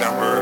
number.